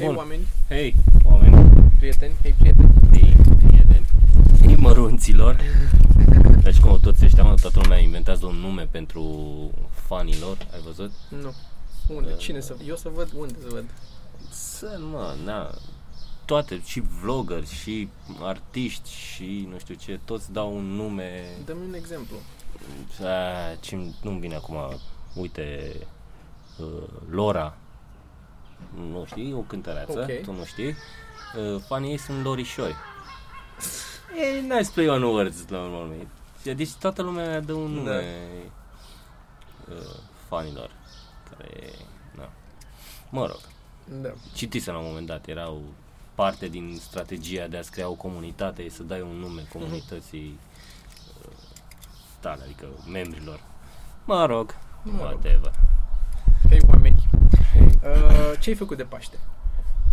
Hei Bun. oameni, Hei, oameni, prieteni, hei prieteni. hei, prieteni, hei mărunților. Deci cum toți ăștia, mă, toată lumea inventează un nume pentru fanilor, ai văzut? Nu. Unde? Da. Cine să... Eu să văd? Unde să văd? Să, mă, na, toate, și vloggeri, și artiști, și nu știu ce, toți dau un nume, Dă-mi un exemplu. a, ce nu-mi vine acum, uite, uh, Lora, nu știi, o cântăreață, Ok. tu nu știi, uh, fanii ei sunt lorișori. E nice play on words, la urmă urmei. Deci toată lumea dă un nume uh, fanilor, care, na, mă rog. Da. Citisem la un moment dat, era o parte din strategia de a-ți crea o comunitate, e să dai un nume comunității uh, tale, adică membrilor. Mă rog, Mă rog. whatever. Hei oameni. Uh, ce ai făcut de Paște?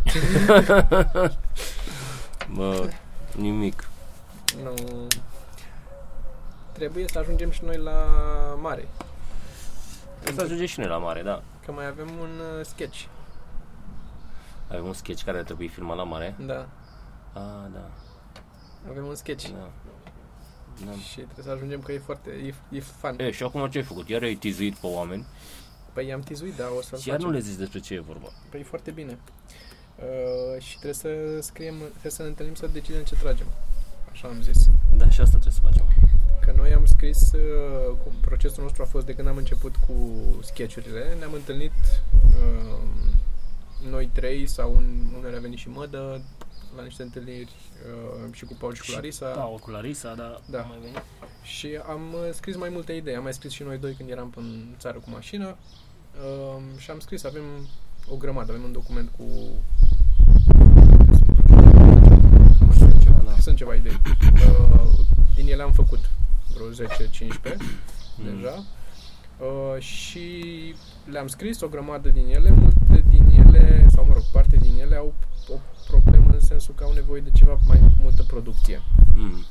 Mă, nimic. Nu. Trebuie să ajungem și noi la mare. Trebuie să ajungem și noi la mare, da. Că mai avem un uh, sketch. Avem un sketch care ar trebui filmat la mare. Da. Ah, da. Avem un sketch. da. da. Și trebuie să ajungem că e foarte... E, e fun. E, și acum ce ai făcut? Iar ai tizuit pe oameni Păi i-am tizuit, da, o să-l și iar facem. nu le zici despre ce e vorba. Păi foarte bine. Uh, și trebuie să scriem, trebuie să ne întâlnim să decidem ce tragem. Așa am zis. Da, și asta trebuie să facem. Că noi am scris, uh, cum procesul nostru a fost de când am început cu sketchurile, ne-am întâlnit uh, noi trei sau un, unele a venit și Mădă la niște întâlniri uh, și cu Paul și cu Larisa. Da, cu Larisa, dar Da. mai venit. Și am uh, scris mai multe idei. Am mai scris și noi doi când eram în țară cu mașina. Uh, și am scris, avem o grămadă, avem un document cu... Ceva, da. Sunt ceva idei. Uh, din ele am făcut vreo 10-15 Mm. deja. Uh, și le-am scris o grămadă din ele, multe din ele, sau mă rog, parte din ele au o problemă în sensul că au nevoie de ceva mai multă producție. Mm.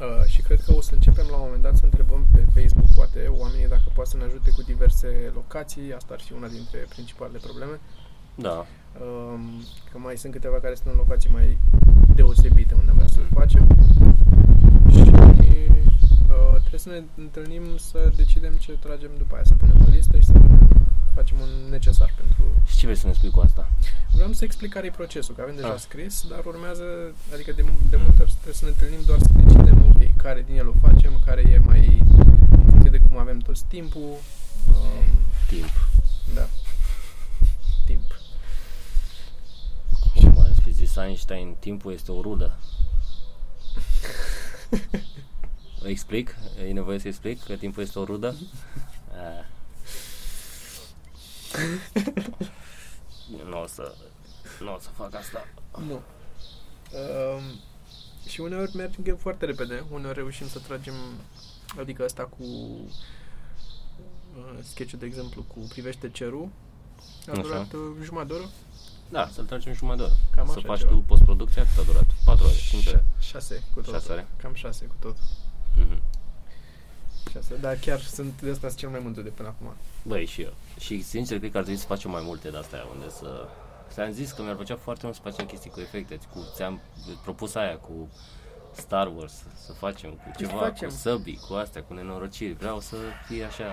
Uh, și cred că o să începem la un moment dat să întrebăm pe Facebook, poate, oamenii dacă poate să ne ajute cu diverse locații. Asta ar fi una dintre principalele probleme. Da. Um, că mai sunt câteva care sunt în locații mai deosebite unde vrea să le facem. Și uh, trebuie să ne întâlnim să decidem ce tragem după aia, să punem pe listă și să facem un necesar pentru... Și ce vrei să ne spui cu asta? Vreau să explic care e procesul, că avem deja Ah. scris, dar urmează, adică de, de multe ori trebuie să ne întâlnim doar să decidem, ok, care din el o facem, care e mai în funcție de cum avem tot timpul. Um, Timp. da. Timp. Cum ar fi zis Einstein, timpul este o rudă. O explic? E nevoie să explic că timpul este o rudă? Ah. Nu o să, nu o să fac asta. Nu. Um, și uneori mergem foarte repede, uneori reușim să tragem, adică asta cu uh, sketch de exemplu, cu Privește cerul, a Așa. durat uh, jumătate de oră, Da, să-l tragem jumătate de oră. Cam să așa faci ceva. tu postproducția, cât a durat? 4 ore, 5 ore. Șa- șase cu tot. Șase ore? Cam șase cu tot. Mhm. Șase, dar chiar sunt de asta sunt cel mai multe de până acum. Băi, și eu. Și sincer, cred că ar trebui să facem mai multe de astea, unde să... Ți-am zis că mi-ar plăcea foarte mult să facem chestii cu efecte. Cu, ți-am propus aia cu Star Wars, să facem cu ceva, facem. cu săbii, cu astea, cu nenorociri. Vreau să fie așa...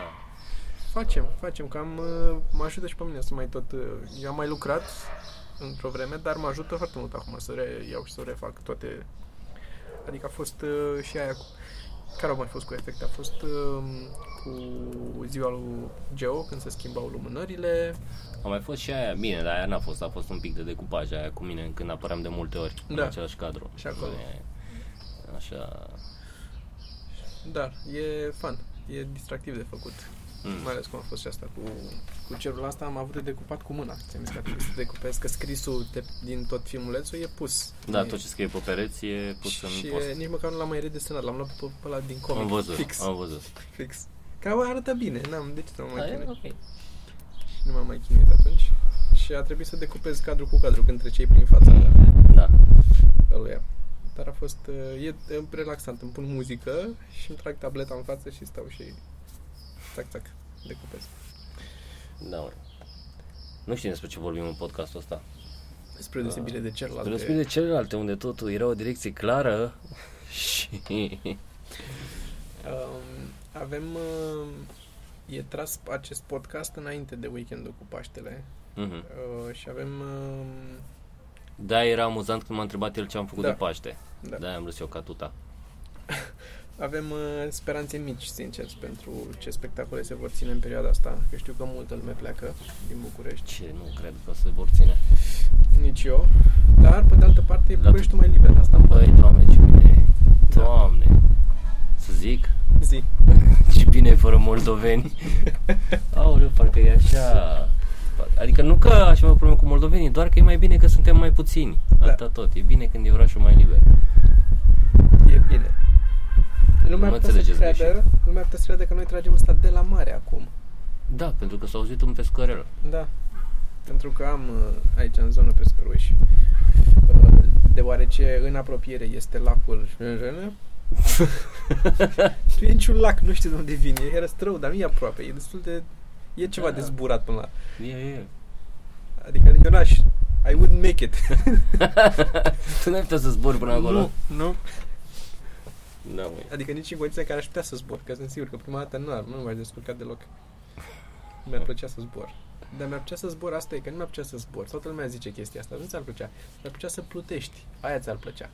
Facem, facem, cam uh, mă ajută și pe mine să mai tot... Uh, eu am mai lucrat într-o vreme, dar mă ajută foarte mult acum să reiau și să refac toate... Adică a fost uh, și aia cu... Care au mai fost cu efecte? A fost uh, cu ziua lui Geo, când se schimbau lumânările. A mai fost și aia, bine, dar aia n-a fost, a fost un pic de decupaj aia cu mine când apăream de multe ori în Da. același cadru. Și acolo. E, așa... Dar e fun, e distractiv de făcut. Mm. Mai ales cum a fost și asta cu, cu cerul ăsta, am avut de decupat cu mâna. Ți-am zis că trebuie să decupez, că scrisul de, din tot filmulețul e pus. Da, e, tot ce scrie pe pereți e pus și în e, post. nici măcar nu l-am mai redesenat, l-am luat pe, pe ăla din comic. Am văzut, Fix, am văzut. fix. Că arată bine, n-am, de ce să mă mai Da, e chinui? ok. Și nu m-am mai chinuit atunci. Și a trebuit să decupez cadru cu cadru când treceai prin fața Da. ăluia. Dar a fost, uh, e e relaxant, îmi pun muzică și îmi trag tableta în față și stau și tac, tac, decupez. Da, mă. Nu știu despre ce vorbim în podcastul ăsta. Spre deosebire de celelalte. Spre deosebire de celelalte, unde totul era o direcție clară și... Um, avem... Uh, e tras acest podcast înainte de weekendul cu Paștele Mhm. uh, și avem... Uh, Da, era amuzant când m-a întrebat el ce am făcut Da. de Paște. da, Da, am râs eu ca tuta. Avem uh, speranțe mici, sincer, pentru ce spectacole se vor ține în perioada asta, că știu că multă lume pleacă din București. Ce, nu cred că se vor ține. Nici eu. Dar, pe de altă parte, e La- Bucureștiul mai liber. Asta îmi Băi, doamne, ce bine e. Doamne. Să zic, zi. ce bine e fără moldoveni. Aoleu, parcă e așa... Adică nu că aș avea o problemă cu moldovenii, doar că e mai bine că suntem mai puțini. Da. Atâta tot. E bine când e orașul mai liber. E bine. Lumea Nu putea să înțelegeți creadă, lumea putea să creadă că noi tragem ăsta de la mare acum. Da, pentru că s-a auzit un pescărel. Da. Pentru că am uh, aici în zonă pescăruși. Uh, Deoarece în apropiere este lacul Tu e niciun lac, nu știu de unde vine. E răstrău, dar nu e aproape. E destul de... E ceva Da. de zburat până la... E, e. Adică eu n-aș... I wouldn't make it. tu n-ai putea să zbori până acolo. Nu, nu. Da, măi. Adică nici în condiția în care aș putea să zbor, că sunt sigur că prima dată nu, ar, nu m-aș descurca deloc. Mi-ar plăcea să zbor. Dar mi-ar plăcea să zbor, asta e, că nu mi-ar plăcea să zbor. Toată lumea zice chestia asta, nu ți-ar plăcea. Mi-ar plăcea să plutești, aia ți-ar plăcea.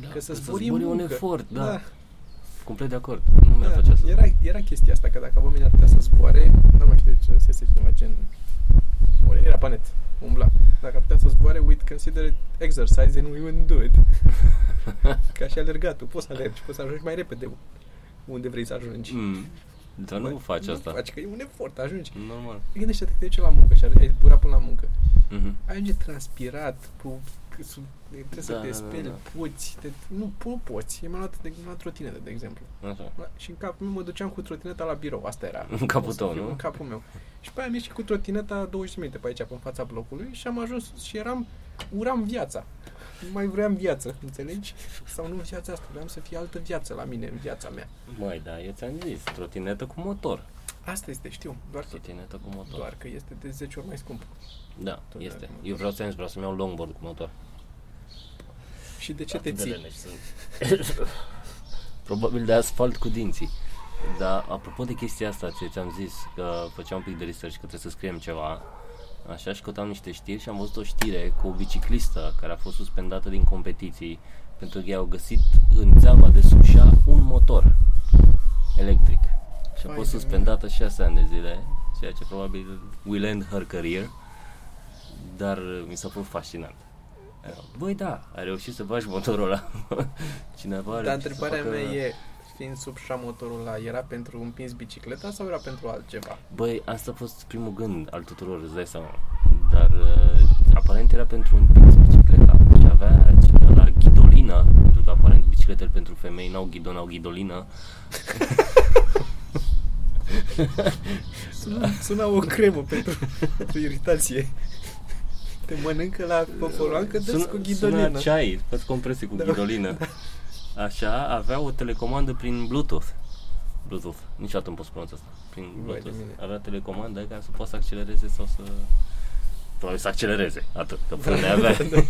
Da, că să să zbori e zbori e un muncă. efort, da. da, Complet de acord. Nu mi-ar da. plăcea să Era, era chestia asta, că dacă oamenii ar putea să zboare, nu mai știu ce să iese cineva gen... Ori era panet, umbla. Dacă ar putea să zboare, we'd consider it exercise and we wouldn't do it. Ca și alergatul, poți să alergi, poți să ajungi mai repede unde vrei să ajungi. Mm. Dar nu Băi, faci nu asta. Faci, că e un efort, ajungi. Normal. Gândește-te că te duci la muncă și ai zbura până la muncă. Mhm. Ajunge transpirat, cu, că su- trebuie să Da, te da, speli, da. poți, te, nu, nu poți. Eu mi-am luat, de, la trotinetă, de exemplu. Așa. La- Și în capul meu mă duceam cu trotineta la birou, asta era. În capul O să tău, fiu nu? În capul meu. Și pe aia am ieșit cu trotineta 20 minute pe aici, pe în fața blocului și am ajuns și eram, uram viața. Nu mai vreau viață, înțelegi? Sau nu viața asta, vreau să fie altă viață la mine, în viața mea. Măi, da, eu ți-am zis, trotinetă cu motor. Asta este, știu, doar că, Trotinetă cu motor. doar că este de 10 ori mai scump. Da, Tot este. cu Eu vreau să vreau să-mi iau longboard cu motor. Și de ce te Atât de ții? leneși sunt. Probabil de asfalt cu dinții. Dar apropo de chestia asta, ce ți-am zis, că făceam un pic de research, că trebuie să scriem ceva, așa și căutam niște știri și am văzut o știre cu o biciclistă care a fost suspendată din competiții pentru că i-au găsit în țeava de Sușa un motor electric. Și a Vai fost de suspendată 6 ani de zile, ceea ce probabil will end her career, dar mi s-a părut fascinant. Băi, da, ai reușit să bagi motorul ăla. Cineva a Dar reușit să întrebarea facă... mea e, fiind sub șa motorul ăla, era pentru împins bicicleta sau era pentru altceva? Băi, asta a fost primul gând al tuturor, îți dai seama. Dar uh, aparent era pentru un pix bicicleta și avea cică, la ghidolină, pentru că aparent bicicletele pentru femei n-au ghidon, au ghidolină. Sună, sună o cremă pentru, pentru iritație. Te mănâncă la popoloancă, dă cu Sună ghidolină. ceai, faci compresie cu Da. ghidolină. Așa, avea o telecomandă prin Bluetooth. Bluetooth, niciodată nu pot să pronunț asta. Prin Vai de Bluetooth. mine. Avea telecomandă care să poată să accelereze sau să... Probabil să accelereze, atât, că până avea. Da.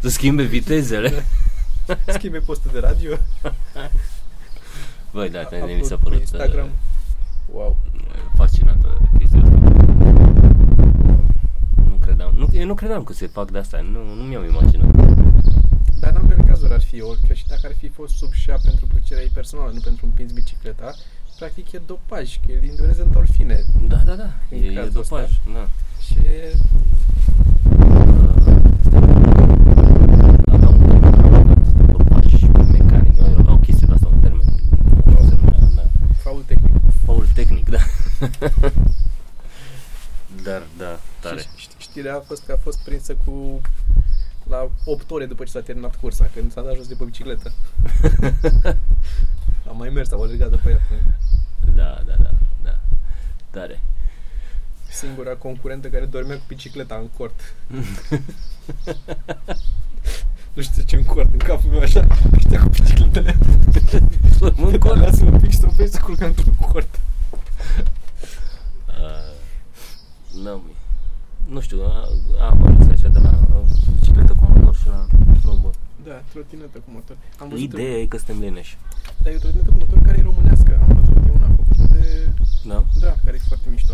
să schimbe vitezele. Schimbe postul de radio. Băi, da, upload mi s-a pe părut Instagram. Wow. uh, fascinantă chestia asta. Nu credeam, nu, eu nu credeam că se fac de asta, nu, nu mi-am imaginat. Dar în ambele cazuri ar fi, ori că și dacă ar fi fost sub șa pentru plăcerea ei personală, nu pentru împins bicicleta, practic e dopaj, că el indorează endorfine. Da, da, da, În e, e cazul dopaj, ăsta. da. Și e, Avea un termen dopaj mecanic, avea o chestie de asta, un termen, cum se numea, da. faul tehnic. Faul tehnic, da. Dar, da, tare. Și ști- știrea a fost că a fost prinsă cu la 8 ore după ce s-a terminat cursa, când s-a dat jos de pe bicicletă. a mai mers, au alergat după ea. Da, da, da, da. Tare. Singura concurentă care dormea cu bicicleta în cort. nu știu ce în cort, în capul meu așa, ăștia cu bicicletele. În cort. Lasă un pic și să mă să culcă într-un cort. Uh, nu, mi. nu știu, a- am ajuns așa de la uh, bicicletă cu motor și la snowboard. Da, trotinetă cu motor. Am văzut Ideea e că suntem leneși. Dar e o trotinetă cu motor care e românească. Am văzut e una făcută de... Da? Da, care e foarte mișto.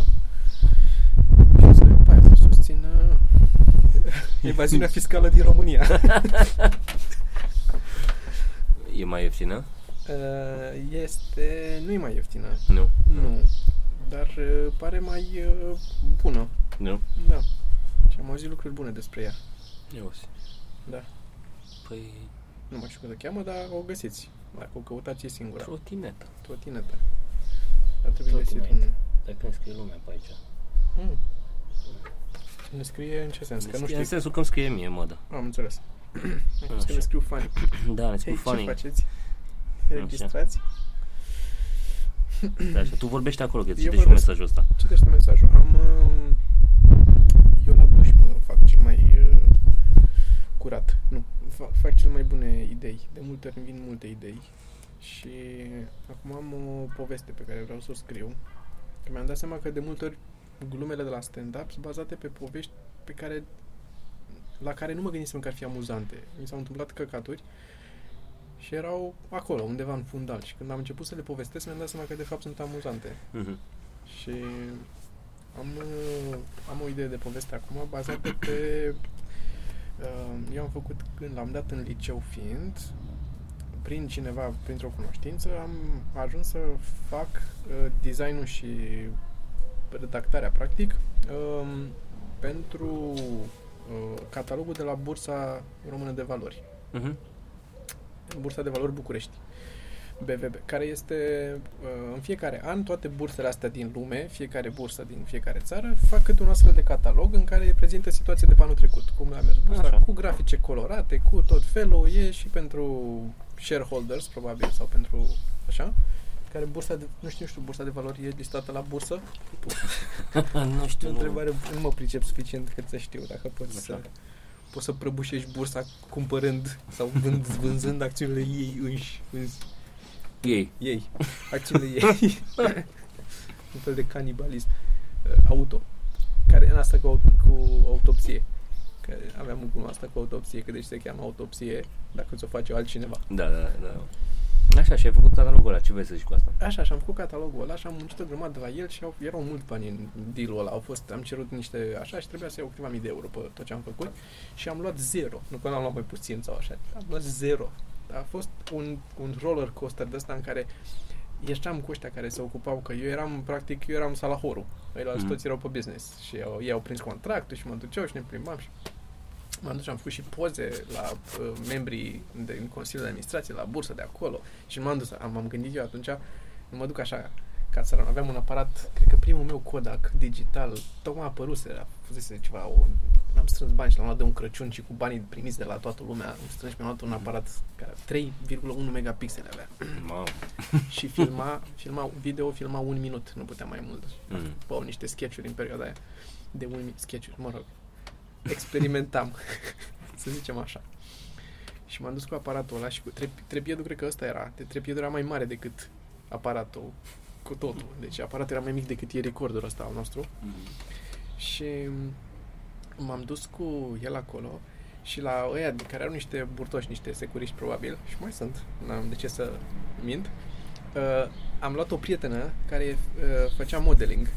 Și o să pe aia să susțină evaziunea fiscală din România. E mai ieftină? Uh, este... nu e mai ieftină. Nu. Nu. Dar uh, pare mai uh, bună. Nu? Da. Și am auzit lucruri bune despre ea. Eu și. Da. Păi, Nu mai știu cum o cheamă, dar o găsiți. Dacă o căutați e singura. trotinetă. Trotinetă. Ar trebui găsit Trotinetă. un... Dar când scrie lumea pe aici? Mm. Ne scrie în ce sens? Că nu Scrie știu. În sensul că îmi scrie mie, mă, da. Am înțeles. Am crezut că Așa. ne scriu fani. Da, ne scriu Hei, ce fanii. faceți? Registrați? Da, așa. Tu vorbești acolo, că Eu citești un vorbesc. mesajul ăsta. Citește mesajul. Am... uh, Eu la duș mă fac cel mai uh, curat. Nu, fac, fac cel mai bune idei. De multe ori îmi vin multe idei. Și acum am o poveste pe care vreau să o scriu. Că mi-am dat seama că de multe ori glumele de la stand-up sunt bazate pe povești pe care la care nu mă gândisem că ar fi amuzante. Mi s-au întâmplat căcaturi și erau acolo, undeva în fundal. Și când am început să le povestesc, mi-am dat seama că de fapt sunt amuzante. Mhm. Și am, uh, am o idee de poveste acum bazată pe... Uh, eu am făcut, când l-am dat în liceu fiind, prin cineva, printr-o cunoștință, am ajuns să fac uh, designul și redactarea, practic, um, pentru uh, catalogul de la Bursa Română de Valori. Mhm. Bursa de Valori București, BVB, care este uh, în fiecare an toate bursele astea din lume, fiecare bursă din fiecare țară, fac câte un astfel de catalog în care prezintă situația de pe anul trecut, cum le-a mers bursa, Așa. cu grafice colorate, cu tot felul, e și pentru shareholders, probabil, sau pentru așa, care bursa de, nu știu, nu știu, bursa de valori e listată la bursă? nu știu, O nu. întrebare, nu mă pricep suficient cât să știu dacă poți Așa. să poți să prăbușești bursa cumpărând sau vând, vânzând acțiunile ei înși, înși Ei. ei, acțiunile ei. Un fel de canibalism. Uh, auto. Care în asta cu, aut- cu autopsie. Că aveam un cum asta cu autopsie, că deci se cheamă autopsie dacă ți-o face altcineva. Da, da, da. Așa, și ai făcut catalogul ăla. Ce vrei să zici cu asta? Așa, și am făcut catalogul ăla și am muncit o grămadă la el și au, erau mult bani în deal-ul ăla. Au fost, am cerut niște așa și trebuia să iau câteva mii de euro pe tot ce am făcut și am luat zero. Nu că n-am luat mai puțin sau așa. Am luat zero. A fost un, un roller coaster de ăsta în care ieșeam cu ăștia care se ocupau, că eu eram, practic, eu eram salahorul. Ăilalți Mhm. toți erau pe business și au, ei au prins contractul și mă duceau și ne plimbam și m-am dus și am făcut și poze la uh, membrii de, în Consiliul de Administrație, la bursă de acolo și m-am dus, am, am gândit eu atunci, nu mă duc așa ca să aveam un aparat, cred că primul meu Kodak digital, tocmai a apăruse, a fusese ceva, o, am strâns bani și l-am luat de un Crăciun și cu banii primiți de la toată lumea, am strâns și mi-am luat un aparat care 3,1 megapixele avea Mamă. și filma, filma video, filma un minut, nu putea mai mult. Mm. Bă, niște sketch-uri în perioada aia. De un minut, sketch-uri, mă rog. Experimentam, să zicem așa. Și m-am dus cu aparatul ăla și cu trep- trepiedul, cred că ăsta era. De trepiedul era mai mare decât aparatul cu totul. Deci aparatul era mai mic decât e recorderul ăsta al nostru. Și m-am dus cu el acolo și la ăia de care au niște burtoși, niște securiști probabil, și mai sunt, n-am de ce să mint, uh, am luat o prietenă care uh, făcea modeling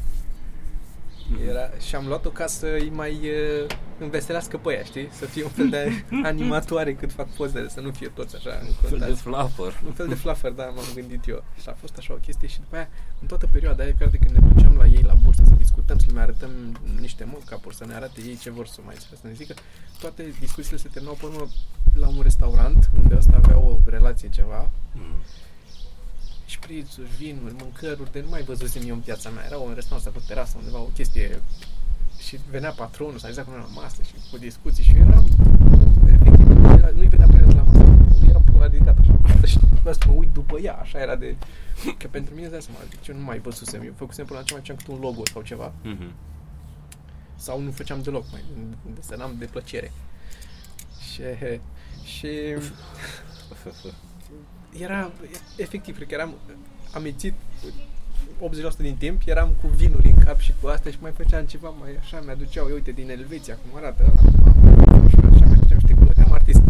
era, și am luat-o ca să îi mai uh, înveselească pe ea, știi? Să fie un fel de animatoare cât fac pozele, să nu fie toți așa Fel de încontați. flapper. Un fel de fluffer, da, m-am gândit eu. Și a fost așa o chestie și după aia, în toată perioada aia, chiar de când ne duceam la ei la bursă să discutăm, să le mai arătăm niște mocap să ne arate ei ce vor să mai să ne zică, toate discuțiile se terminau pe urmă la un restaurant unde ăsta avea o relație ceva Mm. Șprițuri, vinuri, mâncăruri, de nu mai văzusem eu în viața mea. Era un restaurant ăsta cu terasă undeva, o chestie și venea patronul, s-a zis cu noi la masă și cu discuții și eu eram efectiv, era- nu-i vedea pe el la masă, era pula ridicat așa pe masă și vreau să mă uit după ea, așa era de... Că pentru mine, îți dai seama, deci eu nu mai văzusem, eu făcusem până la ce mai făceam câte un logo sau ceva, Mhm. sau nu făceam deloc, mai desenam de plăcere. Și, și era, efectiv, cred că eram amețit 80% din timp eram cu vinuri în cap și cu astea și mai făceam ceva mai așa, mi-aduceau, eu, uite, din Elveția, cum arată ăla, acum, și așa, mai făceam niște culori, am artist.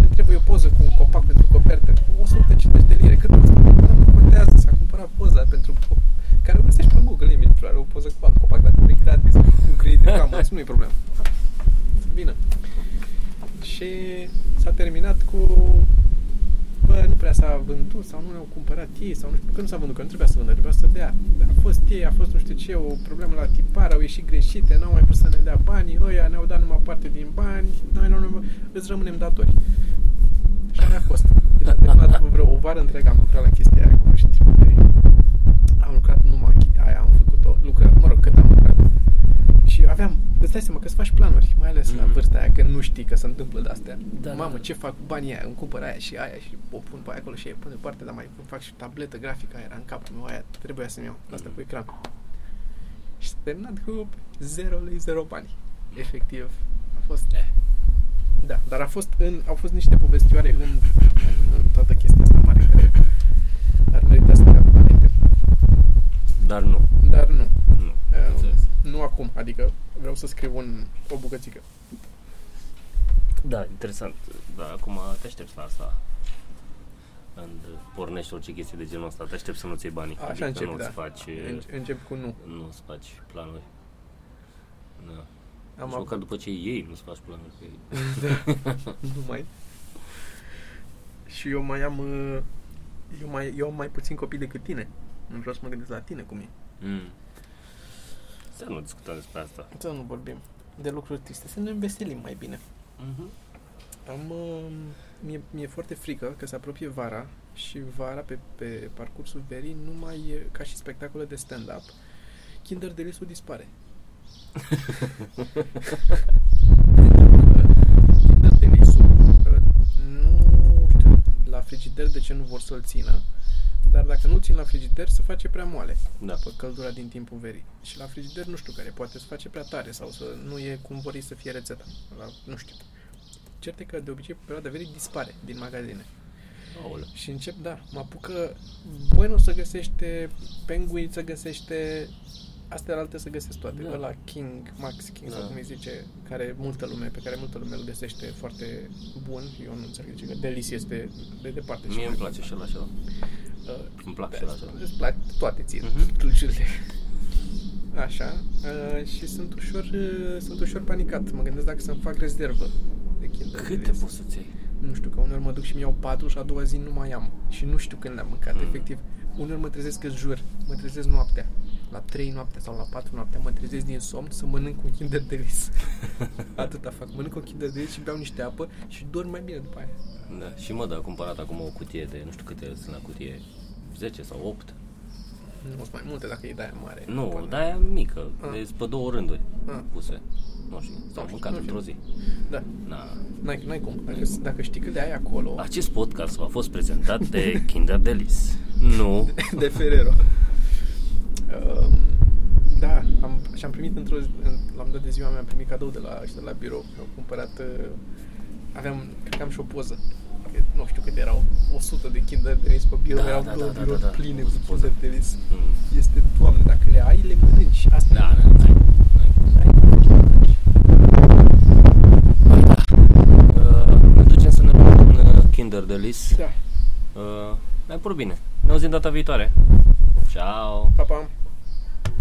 Ne trebuie o poză cu un copac pentru copertă, 150 de lire, cât costă? Nu contează, s-a cumpărat poza pentru care o găsești pe Google, nimic, are o poză cu alt copac, dar nu e gratis, cu Creative Commons, nu e problemă. Bine. Și s-a terminat cu bă, nu prea s-a vândut sau nu ne-au cumpărat ei sau nu știu, că nu s-a vândut, că nu trebuia să vândă, trebuia să dea. A fost ei, a fost nu știu ce, o problemă la tipar, au ieșit greșite, n-au mai vrut să ne dea banii, ăia ne-au dat numai parte din bani, noi nu, nu, îți rămânem datori. Și aia a fost. Deci a terminat vreo o vară întreagă am lucrat la chestia aia cu știi, am lucrat numai aia, am făcut-o, lucrat, mă rog, cât am lucrat. Și aveam, îți dai seama că îți faci planuri, mai ales mm-hmm. la Mhm. vârsta aia, când nu știi că se întâmplă de-astea. Da, Mamă, da, da. ce fac cu banii aia? Îmi cumpăr aia și aia și o pun pe aia acolo și aia pun deoparte, dar mai fac și tabletă grafică, aia era în capul meu, aia trebuia să-mi iau, asta Mhm. cu ecran. Și s-a terminat cu 0 lei, 0 bani. Efectiv, a fost... Eh. Da, dar a fost în, au fost niște povestioare în, în toată chestia asta mare care ar merita să ne aduc aminte. Dar nu. Dar nu. Nu. Uh, Înțeles. nu acum, adică vreau să scriu un, o bucățică. Da, interesant. Da, acum te aștepți la asta. Când pornești orice chestie de genul ăsta, te aștepți să nu-ți iei banii. Așa adică încep, nu-ți da. faci, Înce- Încep cu nu. nu-ți faci planuri. Da. Am și măcar după ce iei, nu-ți faci planuri cu ei. Da, nu mai. Și eu mai am uh, eu mai, eu am mai puțin copii decât tine. Nu vreau să mă gândesc la tine cum e. Mm. Să nu discutăm despre asta. Să nu vorbim de lucruri triste, să ne înveselim mai bine. Mm-hmm. Am, uh, mie, mi-e foarte frică că se apropie vara și vara pe, pe parcursul verii nu mai e ca și spectacole de stand-up. Kinder de dispare. Kinder de nu știu la frigider de ce nu vor să-l țină, dar dacă nu țin la frigider se face prea moale Da. pe căldura din timpul verii. Și la frigider nu știu care, poate se face prea tare sau să nu e cum vor ei să fie rețeta. La, nu știu. Cert e că de obicei pe perioada verii dispare din magazine. Aoleu. Și încep, da, mă apucă Bueno să găsește, Penguin să găsește, astea alte să găsesc toate. Da. Da. Ăla King, Max King, da. sau Da. cum îi zice, care multă lume, pe care multă lume îl găsește foarte bun. Eu nu înțeleg de ce, că Delice este de departe. cel Mie îmi mai place bun. și ăla și ăla. Uh, Îmi plac da, și ăla și ăla. Îți plac toate țin, Mhm. uh-huh. dulciurile. Așa. Uh, și sunt ușor, uh, sunt ușor panicat. Mă gândesc dacă să-mi fac rezervă de Kinder Câte Delice. poți să-ți iei? Nu știu, că uneori mă duc și mi iau patru și a doua zi nu mai am. Și nu știu când le-am mâncat, Mm. mm. efectiv. Uneori mă trezesc că jur, mă trezesc noaptea. La 3 noaptea sau la 4 noaptea mă trezesc din somn să mănânc un Kinder Delice. Atâta fac. Mănânc un Kinder Delice și beau niște apă și dorm mai bine după aia. Da. Și mă, am cumpărat acum o cutie de, nu știu câte sunt la cutie, 10 sau 8. Nu sunt mai multe dacă e de aia mare. Nu, Până- dar aia mică, Ah. deci pe două rânduri Ah. puse. Nu știu, s-au știu, mâncat nu știu. într-o zi. Da, Na. n-ai, n-ai cum. Dacă, dacă știi cât de ai acolo, Acest podcast a fost prezentat de Kinder Delice. Nu. de Ferrero. Um, da, am, și am primit într-o zi, în, la un dat de ziua mea, am primit cadou de la, și de la birou. Am cumpărat, uh, aveam, cred că am și o poză. Că Nu știu câte erau, 100 de Kinder Delice pe birou, Da, erau da, două da, da, birouri da, da. pline O cu să poză. Kinder Delice. Mm. Este, doamne, dacă le ai, le mănânci. Asta Da, e. da, da. Ai, mănânci. Uh, ne ducem să ne luăm un uh, Kinder Delice. Da, Uh, ne-ai pur bine. Ne auzim data viitoare. Ciao. pa, pa.